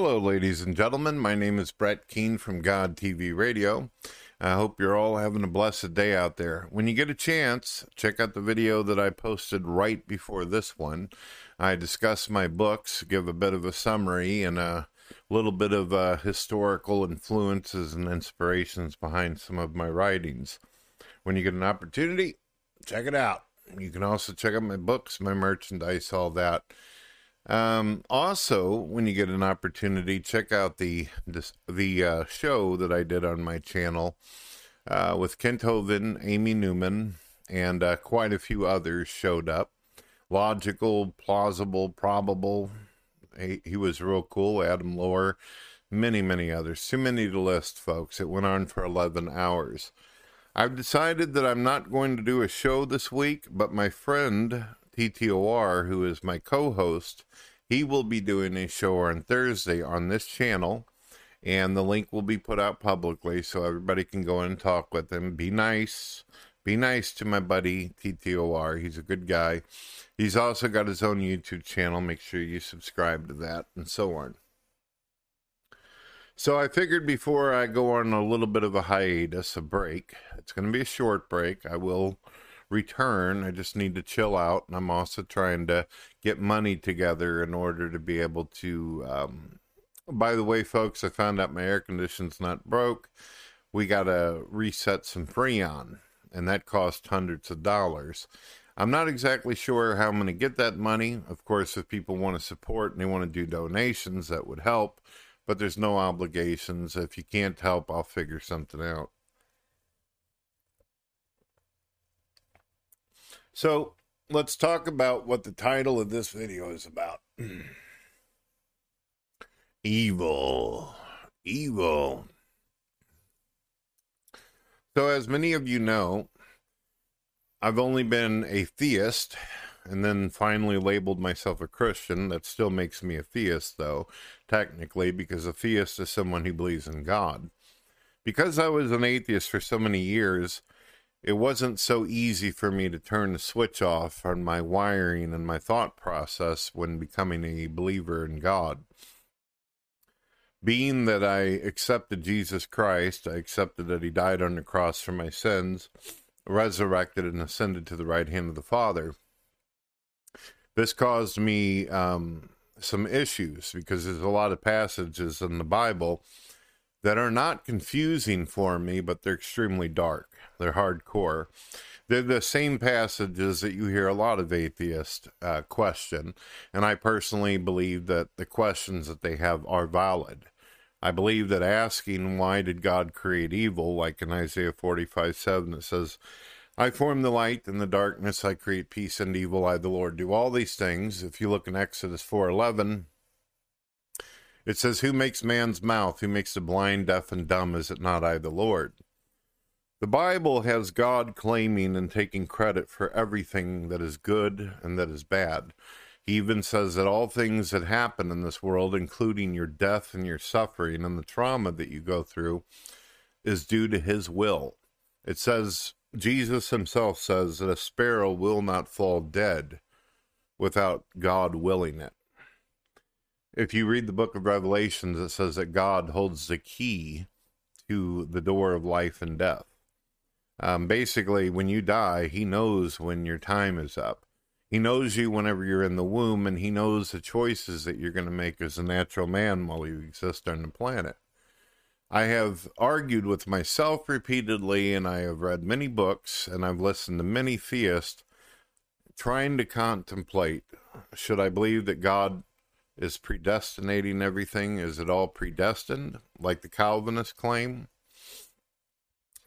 Hello, ladies and gentlemen. My name is Brett Keane from God TV Radio. I hope you're all having a blessed day out there. When you get a chance, check out the video that I posted right before this one. I discuss my books, give a bit of a summary, and a little bit of uh, historical influences and inspirations behind some of my writings. When you get an opportunity, check it out. You can also check out my books, my merchandise, all that. Um, also, when you get an opportunity, check out the this, the uh, show that I did on my channel uh, with Kent Hovind, Amy Newman, and uh, quite a few others showed up. Logical, plausible, probable. He, he was real cool. Adam Lower, many, many others. Too many to list, folks. It went on for 11 hours. I've decided that I'm not going to do a show this week, but my friend TTOR, who is my co host, he will be doing a show on Thursday on this channel, and the link will be put out publicly so everybody can go and talk with him. Be nice. Be nice to my buddy TTOR. He's a good guy. He's also got his own YouTube channel. Make sure you subscribe to that and so on. So I figured before I go on a little bit of a hiatus, a break, it's going to be a short break. I will return. I just need to chill out. And I'm also trying to get money together in order to be able to. Um, by the way, folks, I found out my air conditioning's not broke. We got to reset some Freon, and that cost hundreds of dollars. I'm not exactly sure how I'm going to get that money. Of course, if people want to support and they want to do donations, that would help, but there's no obligations. If you can't help, I'll figure something out. So let's talk about what the title of this video is about. Evil. Evil. So, as many of you know, I've only been a theist and then finally labeled myself a Christian. That still makes me a theist, though, technically, because a theist is someone who believes in God. Because I was an atheist for so many years, it wasn't so easy for me to turn the switch off on my wiring and my thought process when becoming a believer in God. Being that I accepted Jesus Christ, I accepted that He died on the cross for my sins, resurrected, and ascended to the right hand of the Father. This caused me um, some issues because there's a lot of passages in the Bible that are not confusing for me, but they're extremely dark. They're hardcore. They're the same passages that you hear a lot of atheists uh, question, and I personally believe that the questions that they have are valid. I believe that asking why did God create evil, like in Isaiah 45 7, it says, I form the light and the darkness, I create peace and evil, I the Lord do all these things. If you look in Exodus 4 11, it says, Who makes man's mouth? Who makes the blind, deaf, and dumb? Is it not I, the Lord? The Bible has God claiming and taking credit for everything that is good and that is bad. He even says that all things that happen in this world, including your death and your suffering and the trauma that you go through, is due to His will. It says, Jesus Himself says that a sparrow will not fall dead without God willing it if you read the book of Revelations, it says that God holds the key to the door of life and death. Um, basically, when you die, He knows when your time is up. He knows you whenever you're in the womb, and He knows the choices that you're going to make as a natural man while you exist on the planet. I have argued with myself repeatedly, and I have read many books, and I've listened to many theists trying to contemplate should I believe that God is predestinating everything? Is it all predestined, like the Calvinists claim?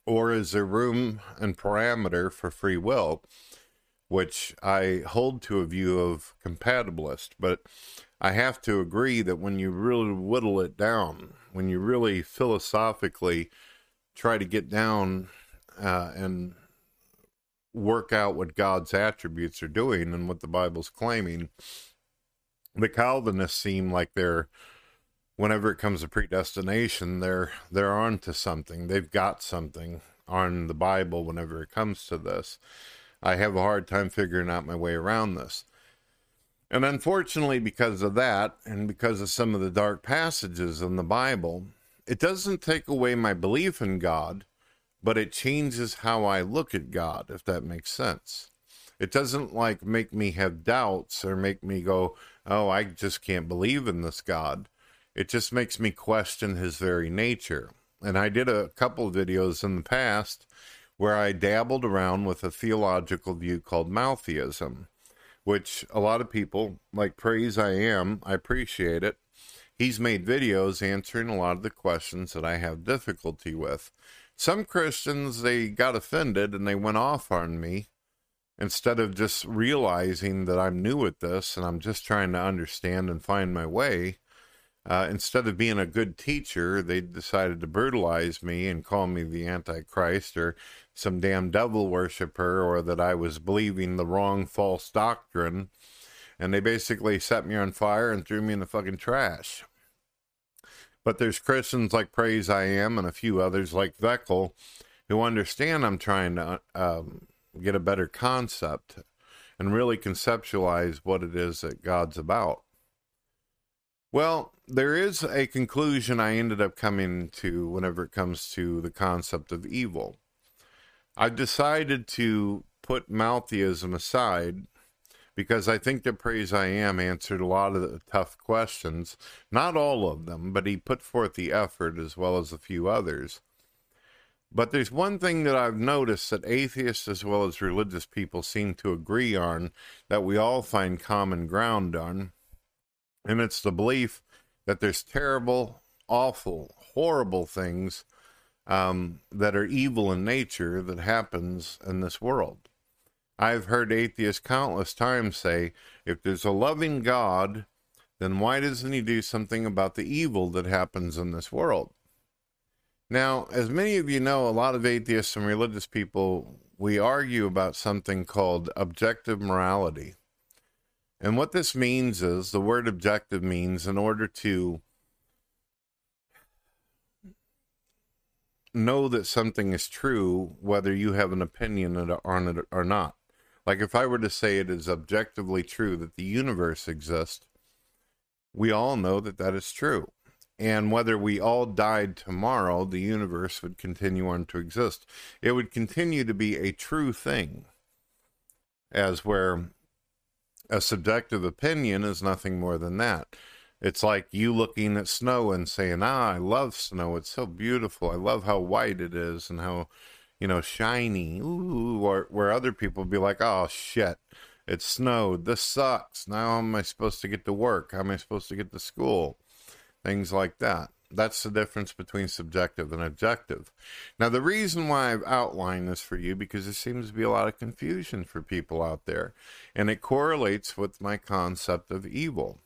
Or is there room and parameter for free will, which I hold to a view of compatibilist? But I have to agree that when you really whittle it down, when you really philosophically try to get down uh, and work out what God's attributes are doing and what the Bible's claiming, the Calvinists seem like they're whenever it comes to predestination, they're they're on to something. They've got something on the Bible whenever it comes to this. I have a hard time figuring out my way around this. And unfortunately, because of that, and because of some of the dark passages in the Bible, it doesn't take away my belief in God, but it changes how I look at God, if that makes sense. It doesn't like make me have doubts or make me go, oh, I just can't believe in this God. It just makes me question his very nature. And I did a couple of videos in the past where I dabbled around with a theological view called Maltheism which a lot of people like praise I am. I appreciate it. He's made videos answering a lot of the questions that I have difficulty with. Some Christians, they got offended and they went off on me instead of just realizing that I'm new at this and I'm just trying to understand and find my way. Uh, instead of being a good teacher, they decided to brutalize me and call me the Antichrist or some damn devil worshiper or that I was believing the wrong false doctrine. And they basically set me on fire and threw me in the fucking trash. But there's Christians like Praise I Am and a few others like Veckel who understand I'm trying to um, get a better concept and really conceptualize what it is that God's about. Well, there is a conclusion I ended up coming to whenever it comes to the concept of evil. I've decided to put Maltheism aside because I think that Praise I Am answered a lot of the tough questions. Not all of them, but he put forth the effort as well as a few others. But there's one thing that I've noticed that atheists as well as religious people seem to agree on that we all find common ground on and it's the belief that there's terrible, awful, horrible things um, that are evil in nature that happens in this world. I've heard atheists countless times say, if there's a loving God, then why doesn't he do something about the evil that happens in this world? Now, as many of you know, a lot of atheists and religious people, we argue about something called objective morality. And what this means is the word objective means in order to know that something is true, whether you have an opinion on it or not. Like if I were to say it is objectively true that the universe exists, we all know that that is true. And whether we all died tomorrow, the universe would continue on to exist. It would continue to be a true thing, as where a subjective opinion is nothing more than that. It's like you looking at snow and saying, "Ah, I love snow. It's so beautiful. I love how white it is and how, you know, shiny." Ooh, or where other people be like, "Oh shit, it snowed. This sucks. Now how am I supposed to get to work? How am I supposed to get to school?" Things like that. That's the difference between subjective and objective. Now, the reason why I've outlined this for you because there seems to be a lot of confusion for people out there, and it correlates with my concept of evil.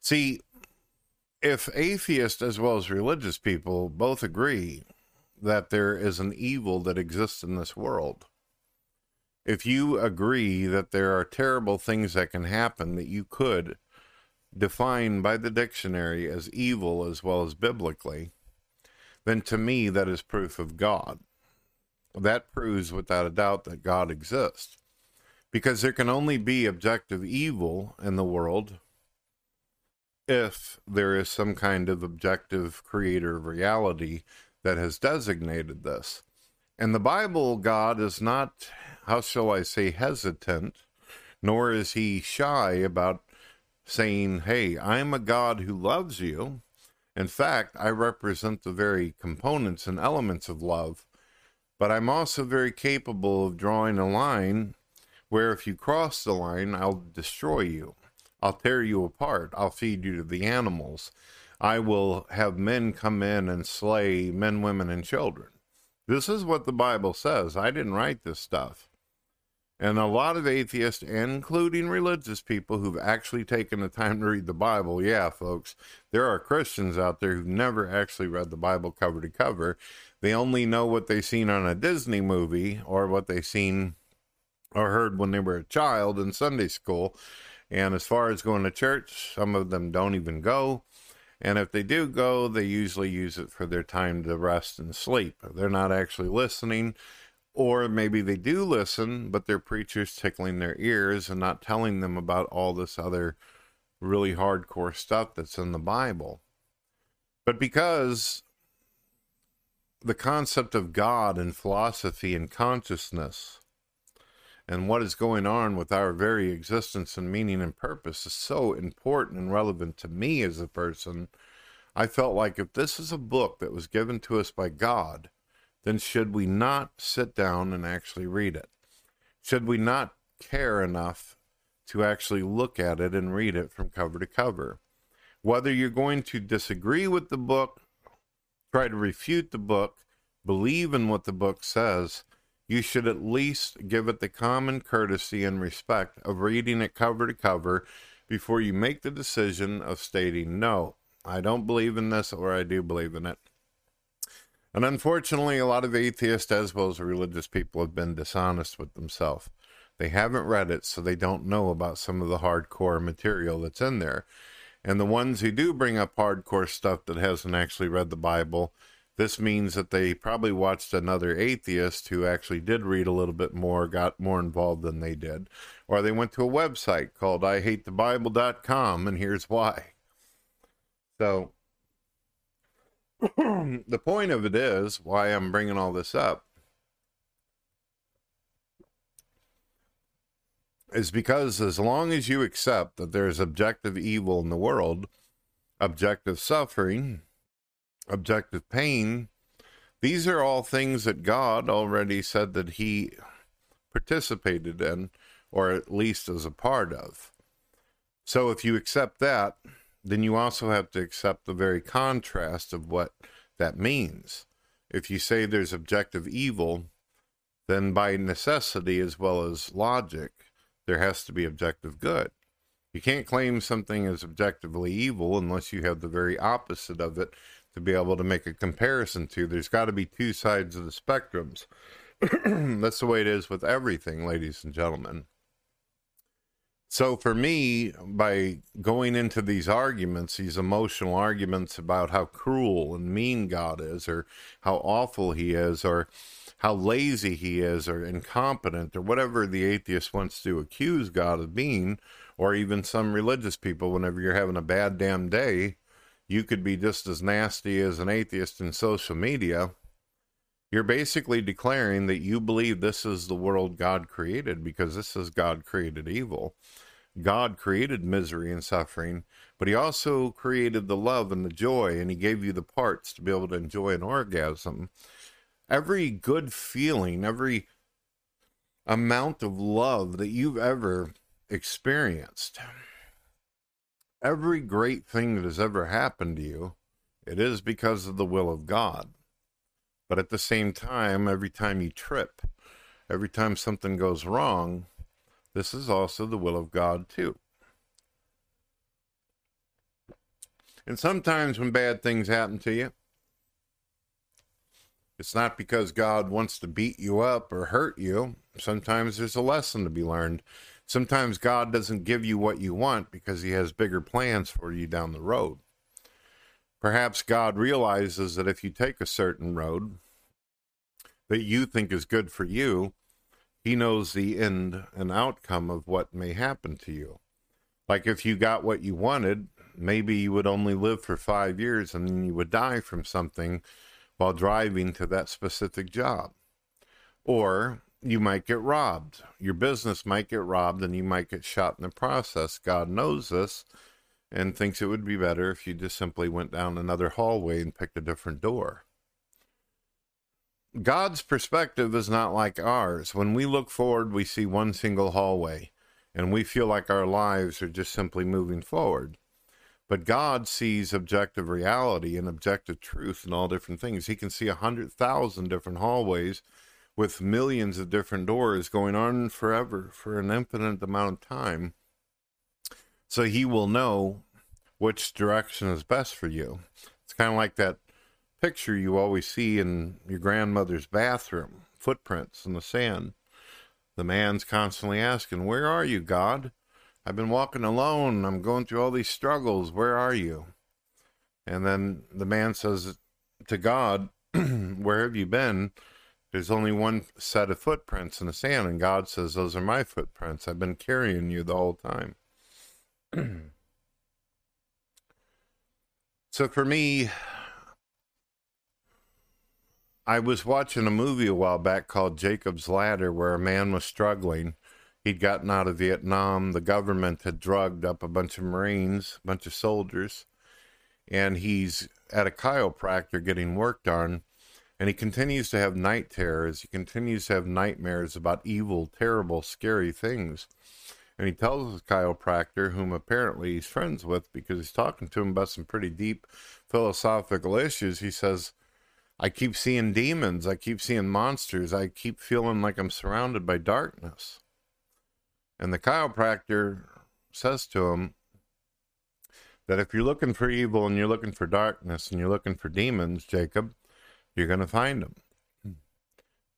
See, if atheists as well as religious people both agree that there is an evil that exists in this world, if you agree that there are terrible things that can happen that you could defined by the dictionary as evil as well as biblically, then to me that is proof of God. That proves without a doubt that God exists. Because there can only be objective evil in the world if there is some kind of objective creator of reality that has designated this. And the Bible, God is not, how shall I say, hesitant, nor is he shy about saying, Hey, I'm a God who loves you. In fact, I represent the very components and elements of love, but I'm also very capable of drawing a line where if you cross the line, I'll destroy you. I'll tear you apart. I'll feed you to the animals. I will have men come in and slay men, women, and children. This is what the Bible says. I didn't write this stuff. And a lot of atheists, including religious people who've actually taken the time to read the Bible, yeah, folks, there are Christians out there who've never actually read the Bible cover to cover. They only know what they've seen on a Disney movie or what they've seen or heard when they were a child in Sunday school. And as far as going to church, some of them don't even go. And if they do go, they usually use it for their time to rest and sleep. They're not actually listening Or maybe they do listen, but their preacher's tickling their ears and not telling them about all this other really hardcore stuff that's in the Bible. But because the concept of God and philosophy and consciousness and what is going on with our very existence and meaning and purpose is so important and relevant to me as a person. I felt like if this is a book that was given to us by God, then should we not sit down and actually read it? Should we not care enough to actually look at it and read it from cover to cover? Whether you're going to disagree with the book, try to refute the book, believe in what the book says, you should at least give it the common courtesy and respect of reading it cover to cover before you make the decision of stating, no, I don't believe in this or I do believe in it. And unfortunately, a lot of atheists as well as religious people have been dishonest with themselves. They haven't read it, so they don't know about some of the hardcore material that's in there. And the ones who do bring up hardcore stuff that hasn't actually read the Bible, this means that they probably watched another atheist who actually did read a little bit more, got more involved than they did. Or they went to a website called IHateTheBible.com, and here's why. So, the point of it is why I'm bringing all this up is because as long as you accept that there's objective evil in the world, objective suffering, objective pain, these are all things that God already said that He participated in, or at least as a part of. So if you accept that, then you also have to accept the very contrast of what that means. If you say there's objective evil, then by necessity as well as logic, there has to be objective good. You can't claim something is objectively evil unless you have the very opposite of it to be able to make a comparison to. There's got to be two sides of the spectrums. That's the way it is with everything, ladies and gentlemen. So for me, by going into these arguments, these emotional arguments about how cruel and mean God is, or how awful he is, or how lazy he is or incompetent or whatever the atheist wants to accuse God of being, or even some religious people, whenever you're having a bad damn day, you could be just as nasty as an atheist in social media. You're basically declaring that you believe this is the world God created because this is God created evil. God created misery and suffering, but He also created the love and the joy, and He gave you the parts to be able to enjoy an orgasm every good feeling, every amount of love that you've ever experienced, every great thing that has ever happened to you, it is because of the will of God. But at the same time, every time you trip, every time something goes wrong, this is also the will of God too. And sometimes when bad things happen to you, it's not because God wants to beat you up or hurt you. Sometimes there's a lesson to be learned. Sometimes God doesn't give you what you want because he has bigger plans for you down the road. Perhaps God realizes that if you take a certain road that you think is good for you, he knows the end and outcome of what may happen to you. Like if you got what you wanted, maybe you would only live for five years and then you would die from something while driving to that specific job. Or you might get robbed. Your business might get robbed and you might get shot in the process. God knows this and thinks it would be better if you just simply went down another hallway and picked a different door. God's perspective is not like ours. When we look forward, we see one single hallway and we feel like our lives are just simply moving forward. But God sees objective reality and objective truth and all different things. He can see a hundred thousand different hallways with millions of different doors going on forever for an infinite amount of time. So he will know which direction is best for you. It's kind of like that picture you always see in your grandmother's bathroom footprints in the sand. The man's constantly asking, Where are you, God? I've been walking alone. I'm going through all these struggles. Where are you? And then the man says to God, Where have you been? There's only one set of footprints in the sand, and God says, Those are my footprints. I've been carrying you the whole time. so for me, I was watching a movie a while back called Jacob's Ladder where a man was struggling. He'd gotten out of Vietnam. The government had drugged up a bunch of Marines, a bunch of soldiers, and he's at a chiropractor getting work done and he continues to have night terrors. He continues to have nightmares about evil, terrible, scary things. And he tells his chiropractor, whom apparently he's friends with because he's talking to him about some pretty deep philosophical issues, he says, I keep seeing demons. I keep seeing monsters. I keep feeling like I'm surrounded by darkness. And the chiropractor says to him that if you're looking for evil and you're looking for darkness and you're looking for demons, Jacob, you're going to find them.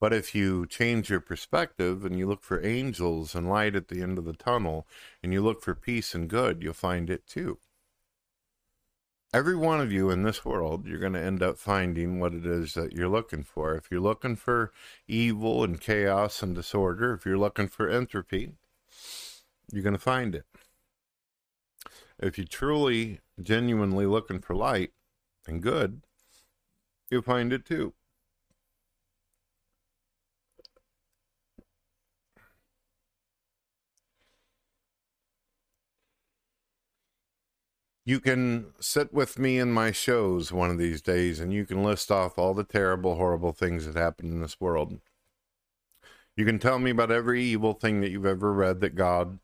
But if you change your perspective and you look for angels and light at the end of the tunnel and you look for peace and good, you'll find it too. Every one of you in this world, you're going to end up finding what it is that you're looking for. If you're looking for evil and chaos and disorder, if you're looking for entropy, you're going to find it. If you're truly, genuinely looking for light and good, You'll find it too. You can sit with me in my shows one of these days and you can list off all the terrible, horrible things that happen in this world. You can tell me about every evil thing that you've ever read that God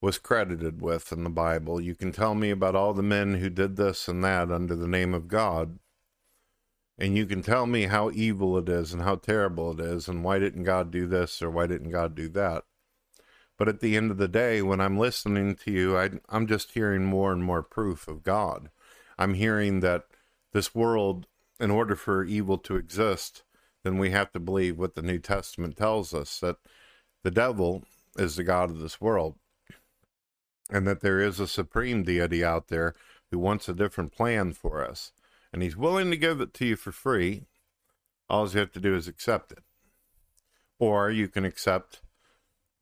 was credited with in the Bible. You can tell me about all the men who did this and that under the name of God and you can tell me how evil it is and how terrible it is and why didn't God do this or why didn't God do that. But at the end of the day, when I'm listening to you, I, am just hearing more and more proof of God. I'm hearing that this world, in order for evil to exist, then we have to believe what the New Testament tells us that the devil is the God of this world and that there is a supreme deity out there who wants a different plan for us and he's willing to give it to you for free. All you have to do is accept it. Or you can accept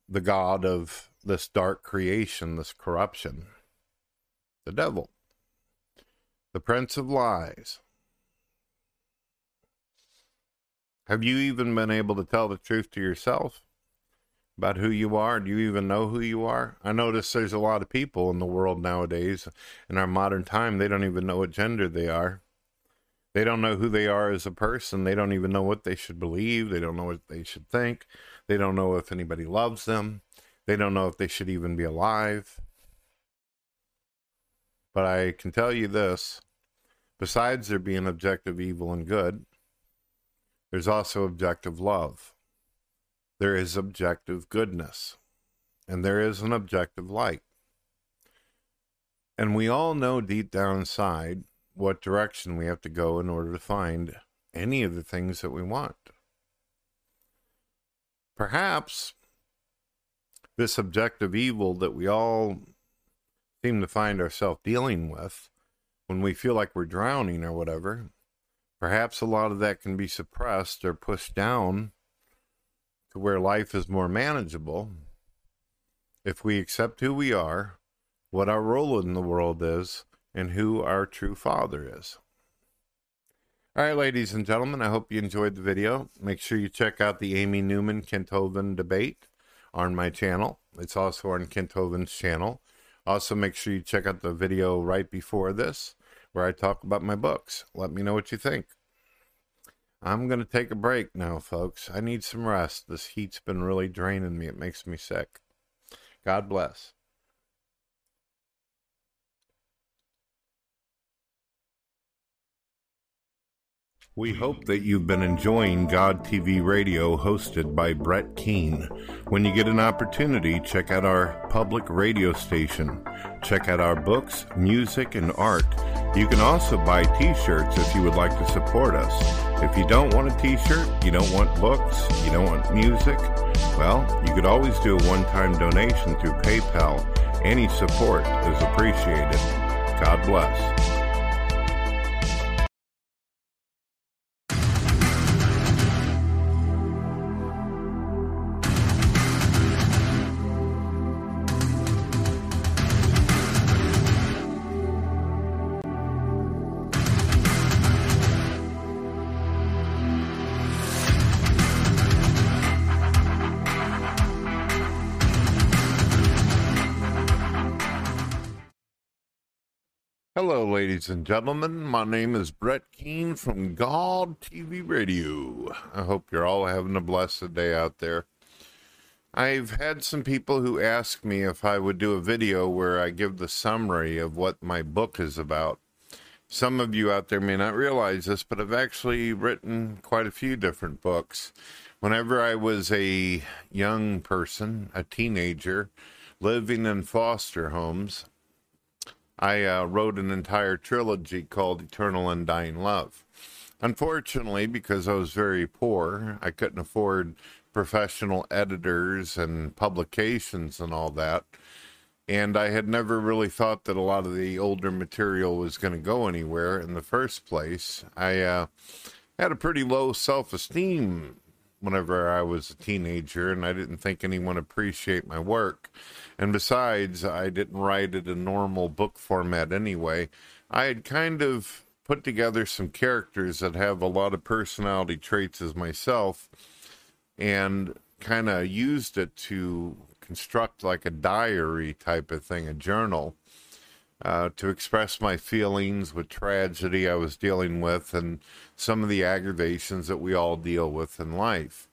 the God of this dark creation, this corruption, the devil, the prince of lies. Have you even been able to tell the truth to yourself about who you are? Do you even know who you are? I notice there's a lot of people in the world nowadays, in our modern time, they don't even know what gender they are. They don't know who they are as a person. They don't even know what they should believe. They don't know what they should think. They don't know if anybody loves them. They don't know if they should even be alive. But I can tell you this besides there being objective evil and good, there's also objective love. There is objective goodness. And there is an objective light. And we all know deep down inside what direction we have to go in order to find any of the things that we want. Perhaps this objective evil that we all seem to find ourselves dealing with when we feel like we're drowning or whatever, perhaps a lot of that can be suppressed or pushed down to where life is more manageable if we accept who we are, what our role in the world is, and who our true Father is. All right, ladies and gentlemen, I hope you enjoyed the video. Make sure you check out the Amy Newman Kent Hovind debate on my channel. It's also on Kent Hovind's channel. Also, make sure you check out the video right before this where I talk about my books. Let me know what you think. I'm going to take a break now, folks. I need some rest. This heat's been really draining me. It makes me sick. God bless. We hope that you've been enjoying God TV Radio hosted by Brett Keane. When you get an opportunity, check out our public radio station. Check out our books, music, and art. You can also buy t shirts if you would like to support us. If you don't want a t shirt, you don't want books, you don't want music, well, you could always do a one time donation through PayPal. Any support is appreciated. God bless. Ladies and gentlemen. My name is Brett Keane from God TV Radio. I hope you're all having a blessed day out there. I've had some people who ask me if I would do a video where I give the summary of what my book is about. Some of you out there may not realize this, but I've actually written quite a few different books. Whenever I was a young person, a teenager, living in foster homes, I uh, wrote an entire trilogy called Eternal Undying Love. Unfortunately, because I was very poor, I couldn't afford professional editors and publications and all that. And I had never really thought that a lot of the older material was going to go anywhere in the first place. I uh, had a pretty low self esteem whenever I was a teenager, and I didn't think anyone appreciate my work. And besides, I didn't write it in normal book format anyway. I had kind of put together some characters that have a lot of personality traits as myself and kind of used it to construct like a diary type of thing, a journal, uh, to express my feelings with tragedy I was dealing with and some of the aggravations that we all deal with in life.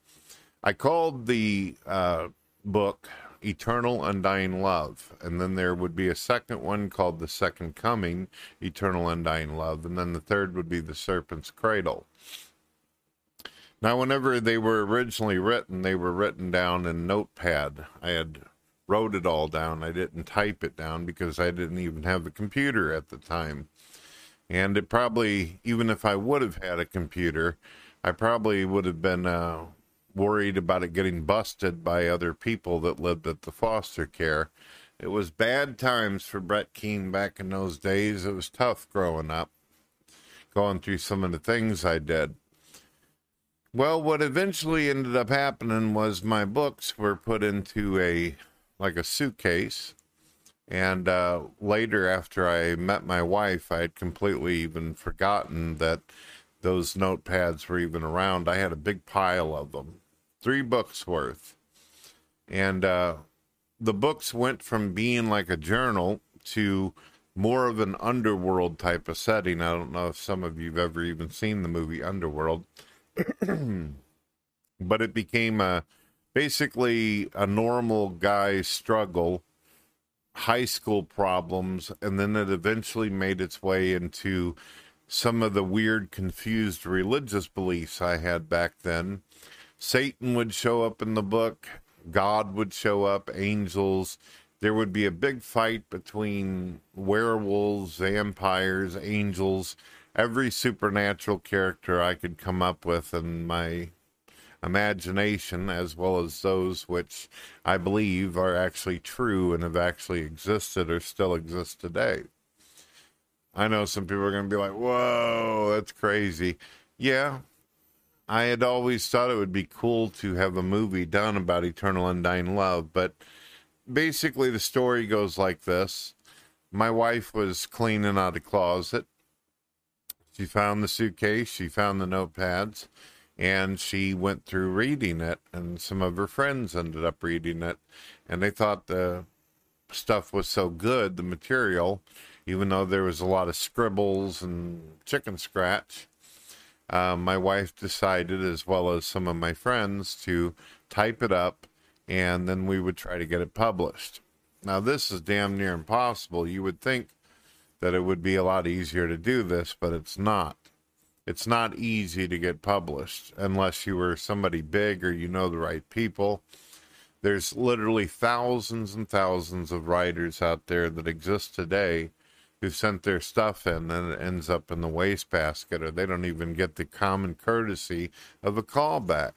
I called the uh, book Eternal Undying Love. And then there would be a second one called The Second Coming, Eternal Undying Love. And then the third would be The Serpent's Cradle. Now, whenever they were originally written, they were written down in Notepad. I had wrote it all down. I didn't type it down because I didn't even have a computer at the time. And it probably, even if I would have had a computer, I probably would have been uh, worried about it getting busted by other people that lived at the foster care. It was bad times for Brett Keane back in those days. It was tough growing up, going through some of the things I did. Well, what eventually ended up happening was my books were put into a like a suitcase. And uh, later, after I met my wife, I had completely even forgotten that those notepads were even around. I had a big pile of them, three books worth. And uh, the books went from being like a journal to more of an underworld type of setting. I don't know if some of you've ever even seen the movie Underworld. but it became a basically a normal guy's struggle, high school problems, and then it eventually made its way into some of the weird, confused religious beliefs I had back then. Satan would show up in the book, God would show up, angels. There would be a big fight between werewolves, vampires, angels every supernatural character I could come up with in my imagination, as well as those which I believe are actually true and have actually existed or still exist today. I know some people are going to be like, whoa, that's crazy. Yeah, I had always thought it would be cool to have a movie done about eternal undying love, but basically the story goes like this. My wife was cleaning out a closet she found the suitcase, she found the notepads, and she went through reading it. And some of her friends ended up reading it, and they thought the stuff was so good, the material, even though there was a lot of scribbles and chicken scratch. Uh, my wife decided, as well as some of my friends, to type it up and then we would try to get it published. Now, this is damn near impossible. You would think that it would be a lot easier to do this, but it's not. It's not easy to get published unless you were somebody big or you know the right people. There's literally thousands and thousands of writers out there that exist today who sent their stuff in and it ends up in the wastebasket or they don't even get the common courtesy of a callback.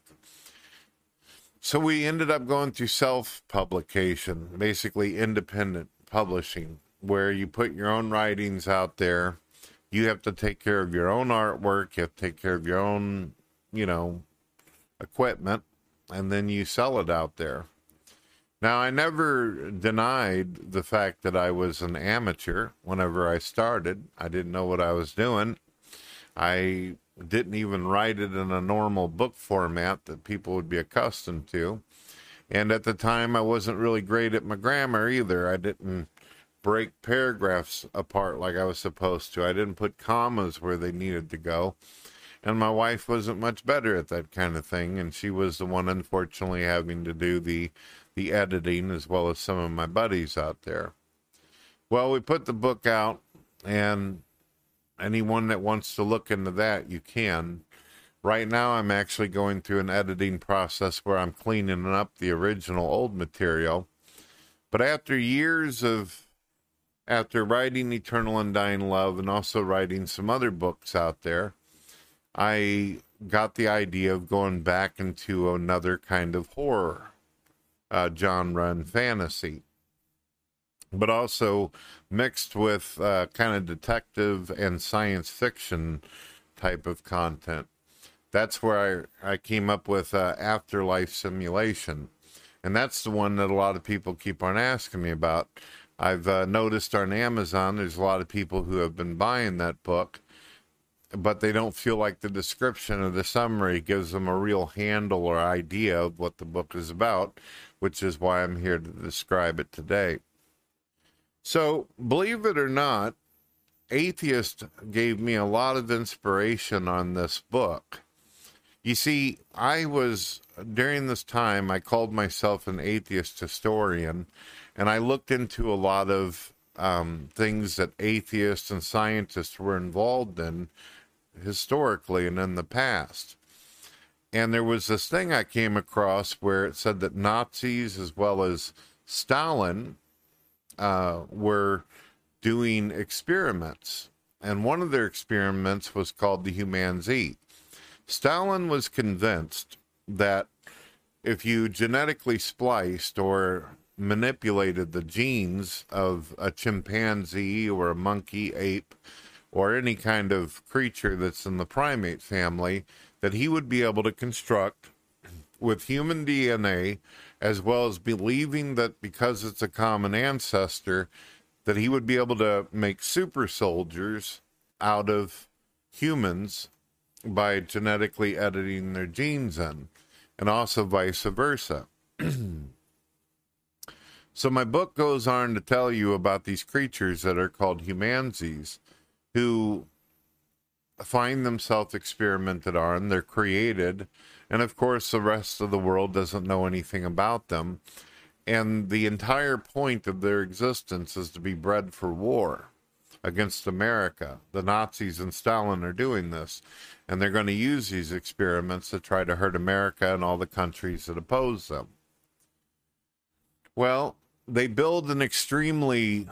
So we ended up going through self publication, basically independent publishing where you put your own writings out there. You have to take care of your own artwork, you have to take care of your own, you know, equipment, and then you sell it out there. Now, I never denied the fact that I was an amateur whenever I started. I didn't know what I was doing. I didn't even write it in a normal book format that people would be accustomed to. And at the time, I wasn't really great at my grammar either. I didn't break paragraphs apart like I was supposed to. I didn't put commas where they needed to go. And my wife wasn't much better at that kind of thing, and she was the one unfortunately having to do the the editing as well as some of my buddies out there. Well, we put the book out and anyone that wants to look into that, you can. Right now, I'm actually going through an editing process where I'm cleaning up the original old material. But after years of, after writing Eternal Undying Love and also writing some other books out there, I got the idea of going back into another kind of horror uh, genre fantasy but also mixed with uh, kind of detective and science fiction type of content. That's where I, I came up with uh, Afterlife Simulation. And that's the one that a lot of people keep on asking me about. I've uh, noticed on Amazon there's a lot of people who have been buying that book, but they don't feel like the description or the summary gives them a real handle or idea of what the book is about, which is why I'm here to describe it today. So, believe it or not, Atheist gave me a lot of inspiration on this book. You see, I was, during this time, I called myself an atheist historian, and I looked into a lot of um, things that atheists and scientists were involved in historically and in the past. And there was this thing I came across where it said that Nazis as well as Stalin uh, were doing experiments. And one of their experiments was called the Humanzee. Stalin was convinced that if you genetically spliced or manipulated the genes of a chimpanzee or a monkey, ape, or any kind of creature that's in the primate family, that he would be able to construct with human DNA as well as believing that because it's a common ancestor, that he would be able to make super soldiers out of humans by genetically editing their genes in, and also vice versa. so, my book goes on to tell you about these creatures that are called humanzees, who find themselves experimented on. They're created and of course, the rest of the world doesn't know anything about them. And the entire point of their existence is to be bred for war against America. The Nazis and Stalin are doing this. And they're going to use these experiments to try to hurt America and all the countries that oppose them. Well, they build an extremely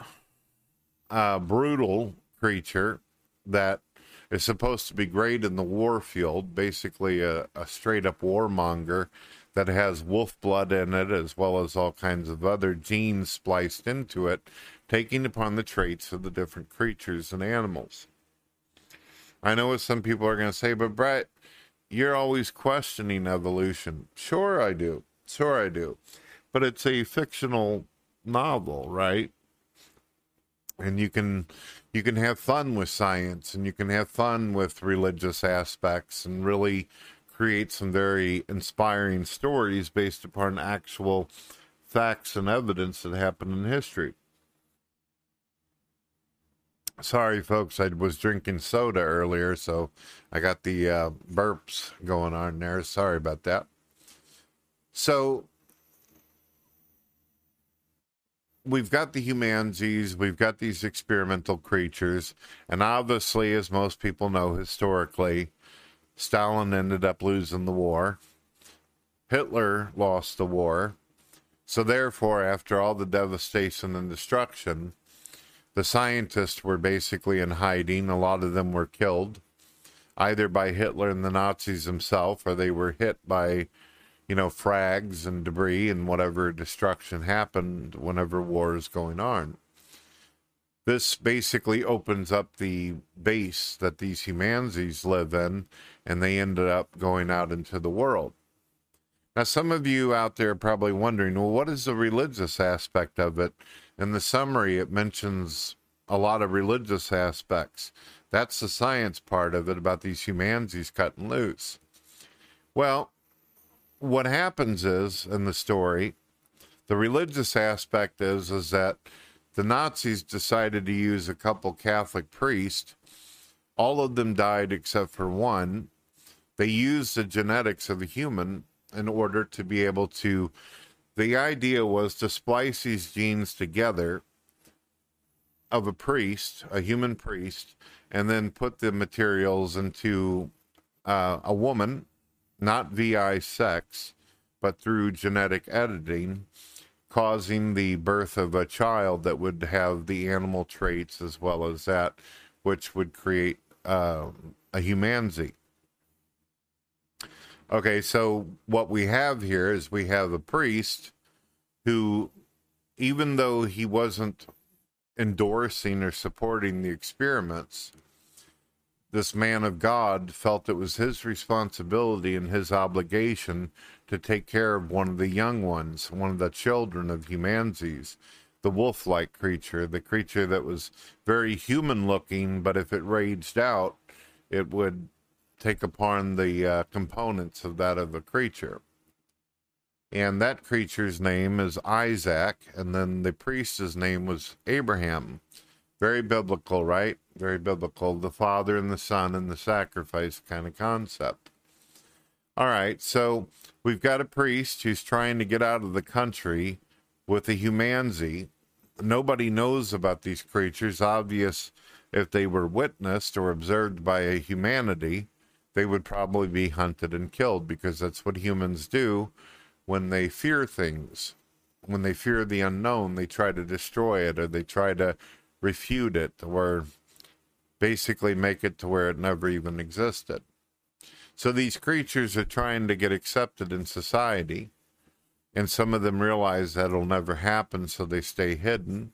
uh, brutal creature that is supposed to be great in the war field, basically a, a straight up warmonger that has wolf blood in it, as well as all kinds of other genes spliced into it, taking upon the traits of the different creatures and animals. I know what some people are going to say, but Brett, you're always questioning evolution. Sure, I do. Sure, I do. But it's a fictional novel, right? And you can you can have fun with science and you can have fun with religious aspects and really create some very inspiring stories based upon actual facts and evidence that happened in history. Sorry, folks, I was drinking soda earlier, so I got the uh, burps going on there. Sorry about that. So, we've got the humanzees, we've got these experimental creatures, and obviously, as most people know historically, Stalin ended up losing the war. Hitler lost the war. So, therefore, after all the devastation and destruction, the scientists were basically in hiding. A lot of them were killed, either by Hitler and the Nazis themselves, or they were hit by you know, frags and debris and whatever destruction happened whenever war is going on. This basically opens up the base that these humanzees live in, and they ended up going out into the world. Now, some of you out there are probably wondering, well, what is the religious aspect of it? In the summary, it mentions a lot of religious aspects. That's the science part of it about these humanzees cutting loose. Well, what happens is in the story, the religious aspect is is that the Nazis decided to use a couple Catholic priests. All of them died except for one. They used the genetics of a human in order to be able to. The idea was to splice these genes together of a priest, a human priest, and then put the materials into uh, a woman, not VI sex, but through genetic editing, causing the birth of a child that would have the animal traits as well as that, which would create uh, a humanity. Okay, so what we have here is we have a priest who, even though he wasn't endorsing or supporting the experiments, this man of God felt it was his responsibility and his obligation to take care of one of the young ones, one of the children of Humanzees, the wolf like creature, the creature that was very human looking, but if it raged out, it would take upon the uh, components of that of a creature. And that creature's name is Isaac, and then the priest's name was Abraham. Very biblical, right? Very biblical. The Father and the Son and the sacrifice kind of concept. All right, so we've got a priest who's trying to get out of the country with a humanzee. Nobody knows about these creatures. Obvious if they were witnessed or observed by a humanity, they would probably be hunted and killed because that's what humans do when they fear things. When they fear the unknown, they try to destroy it or they try to refute it or basically make it to where it never even existed. So these creatures are trying to get accepted in society, and some of them realize that'll never happen, so they stay hidden.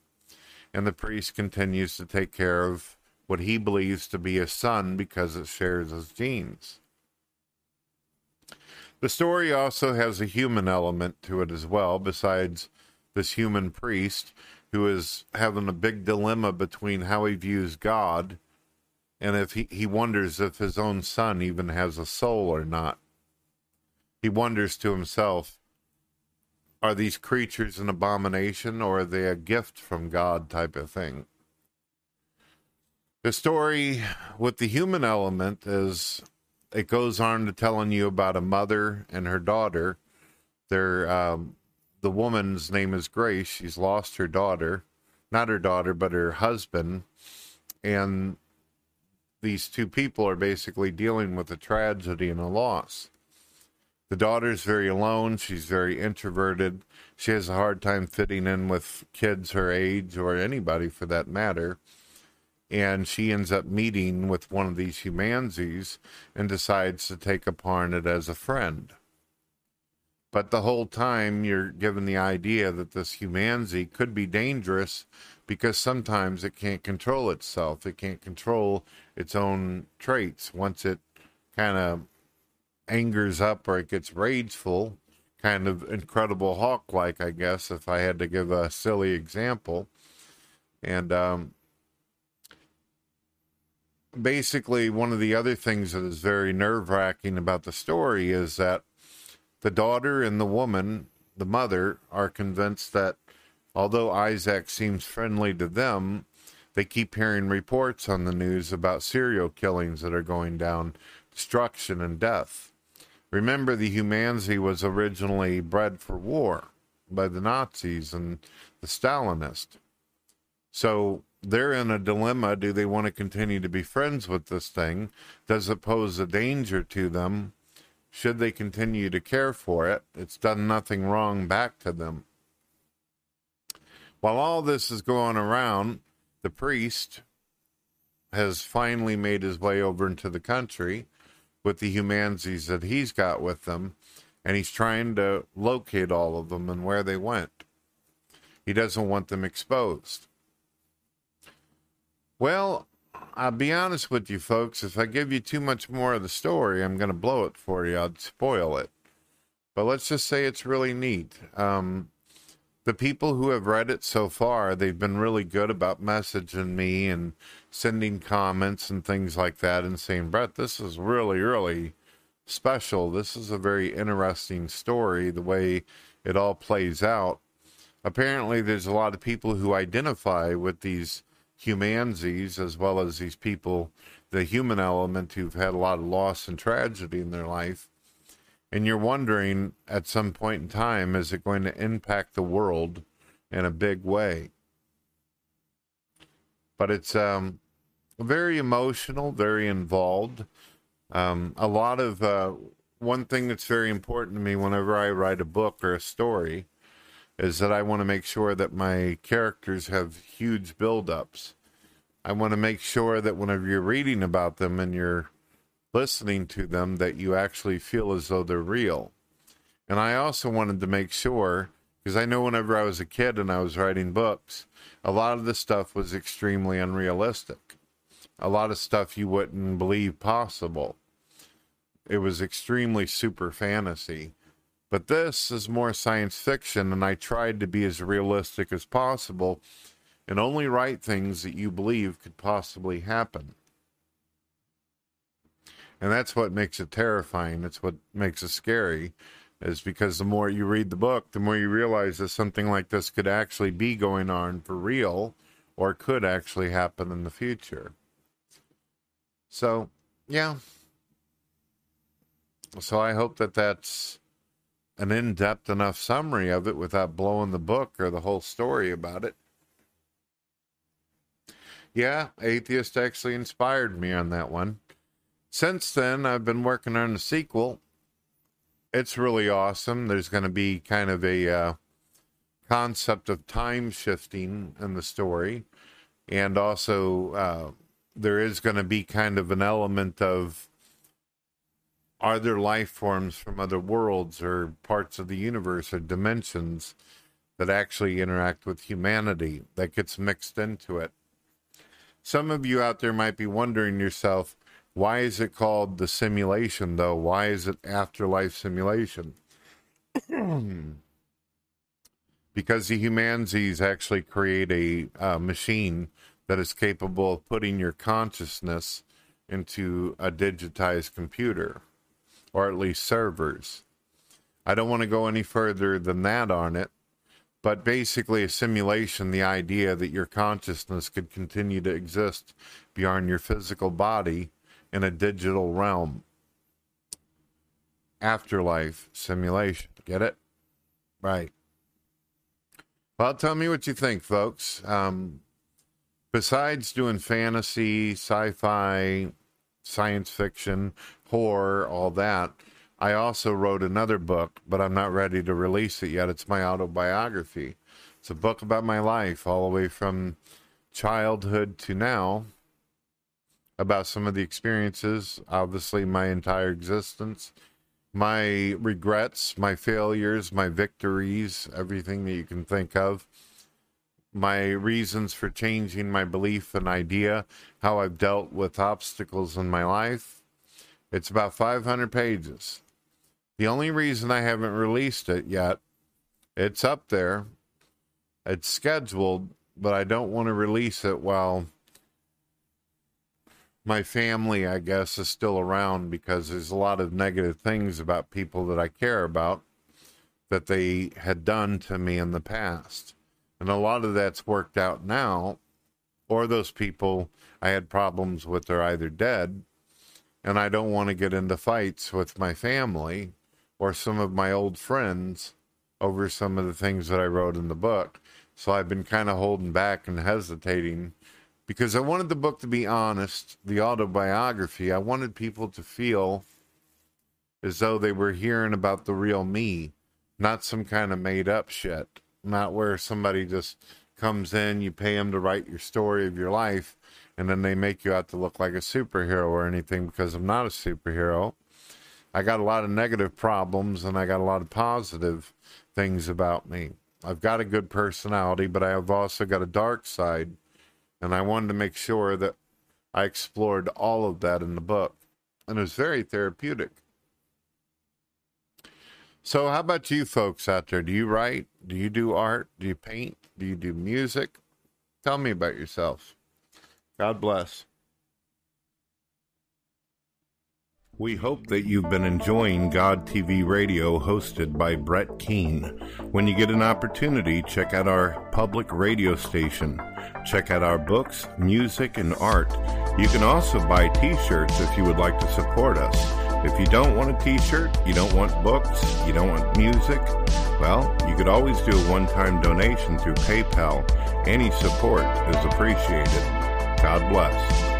And the priest continues to take care of what he believes to be a son because it shares his genes. The story also has a human element to it as well, besides this human priest who is having a big dilemma between how he views God and if he, he wonders if his own son even has a soul or not. He wonders to himself, are these creatures an abomination or are they a gift from God type of thing? The story with the human element is it goes on to telling you about a mother and her daughter. They're um, the woman's name is Grace. She's lost her daughter, not her daughter, but her husband, and these two people are basically dealing with a tragedy and a loss. The daughter's very alone. She's very introverted. She has a hard time fitting in with kids her age or anybody for that matter. And she ends up meeting with one of these humanzees and decides to take upon it as a friend. But the whole time you're given the idea that this humanzee could be dangerous because sometimes it can't control itself. It can't control its own traits. Once it kind of angers up or it gets rageful, kind of Incredible Hulk like, I guess, if I had to give a silly example. And um, basically, one of the other things that is very nerve wracking about the story is that the daughter and the woman, the mother, are convinced that although Isaac seems friendly to them, they keep hearing reports on the news about serial killings that are going down, destruction and death. Remember, the Humanzee was originally bred for war by the Nazis and the Stalinists. So they're in a dilemma. Do they want to continue to be friends with this thing? Does it pose a danger to them? Should they continue to care for it. It's done nothing wrong back to them. While all this is going around, the priest has finally made his way over into the country with the humanzees that he's got with them, and he's trying to locate all of them and where they went. He doesn't want them exposed. Well, I'll be honest with you folks. If I give you too much more of the story, I'm going to blow it for you. I'd spoil it. But let's just say it's really neat. Um, the people who have read it so far, they've been really good about messaging me and sending comments and things like that and saying, Brett, this is really, really special. This is a very interesting story, the way it all plays out. apparently there's a lot of people who identify with these humanzees as well as these people, the human element who've had a lot of loss and tragedy in their life. And you're wondering at some point in time, is it going to impact the world in a big way? But it's um, very emotional, very involved. Um, a lot of uh, one thing that's very important to me whenever I write a book or a story is that I want to make sure that my characters have huge buildups. I want to make sure that whenever you're reading about them and you're listening to them, that you actually feel as though they're real. And I also wanted to make sure, because I know whenever I was a kid and I was writing books, a lot of the stuff was extremely unrealistic. A lot of stuff you wouldn't believe possible. It was extremely super fantasy. But this is more science fiction, and I tried to be as realistic as possible and only write things that you believe could possibly happen. And that's what makes it terrifying. That's what makes it scary, is because the more you read the book, the more you realize that something like this could actually be going on for real or could actually happen in the future. So, yeah. So I hope that that's an in depth enough summary of it without blowing the book or the whole story about it. Yeah, Atheist actually inspired me on that one. Since then, I've been working on the sequel. It's really awesome. There's going to be kind of a uh, concept of time shifting in the story. And also, uh, there is going to be kind of an element of are there life forms from other worlds or parts of the universe or dimensions that actually interact with humanity that gets mixed into it? Some of you out there might be wondering yourself, why is it called the simulation though? Why is it afterlife simulation? because the humanzees actually create a uh, machine that is capable of putting your consciousness into a digitized computer or at least servers. I don't want to go any further than that on it, but basically, a simulation, the idea that your consciousness could continue to exist beyond your physical body in a digital realm. Afterlife simulation. Get it? Right. Well, tell me what you think, folks. Um, besides doing fantasy, sci fi, science fiction, all that. I also wrote another book, but I'm not ready to release it yet. It's my autobiography. It's a book about my life, all the way from childhood to now, about some of the experiences, obviously, my entire existence, my regrets, my failures, my victories, everything that you can think of my reasons for changing my belief and idea, how I've dealt with obstacles in my life. It's about 500 pages. The only reason I haven't released it yet, it's up there, it's scheduled, but I don't want to release it while my family, I guess, is still around because there's a lot of negative things about people that I care about that they had done to me in the past. And a lot of that's worked out now, or those people I had problems with are either dead, and I don't want to get into fights with my family or some of my old friends over some of the things that I wrote in the book. So I've been kind of holding back and hesitating because I wanted the book to be honest, the autobiography. I wanted people to feel as though they were hearing about the real me, not some kind of made up shit not where somebody just comes in, you pay them to write your story of your life, and then they make you out to look like a superhero or anything because I'm not a superhero. I got a lot of negative problems and I got a lot of positive things about me. I've got a good personality, but I have also got a dark side, and I wanted to make sure that I explored all of that in the book. And it was very therapeutic. So, how about you folks out there? Do you write? Do you do art? Do you paint? Do you do music? Tell me about yourself. God bless. We hope that you've been enjoying God TV Radio hosted by Brett Keane. When you get an opportunity, check out our public radio station. Check out our books, music, and art. You can also buy t shirts if you would like to support us. If you don't want a t shirt, you don't want books, you don't want music, well, you could always do a one time donation through PayPal. Any support is appreciated. God bless.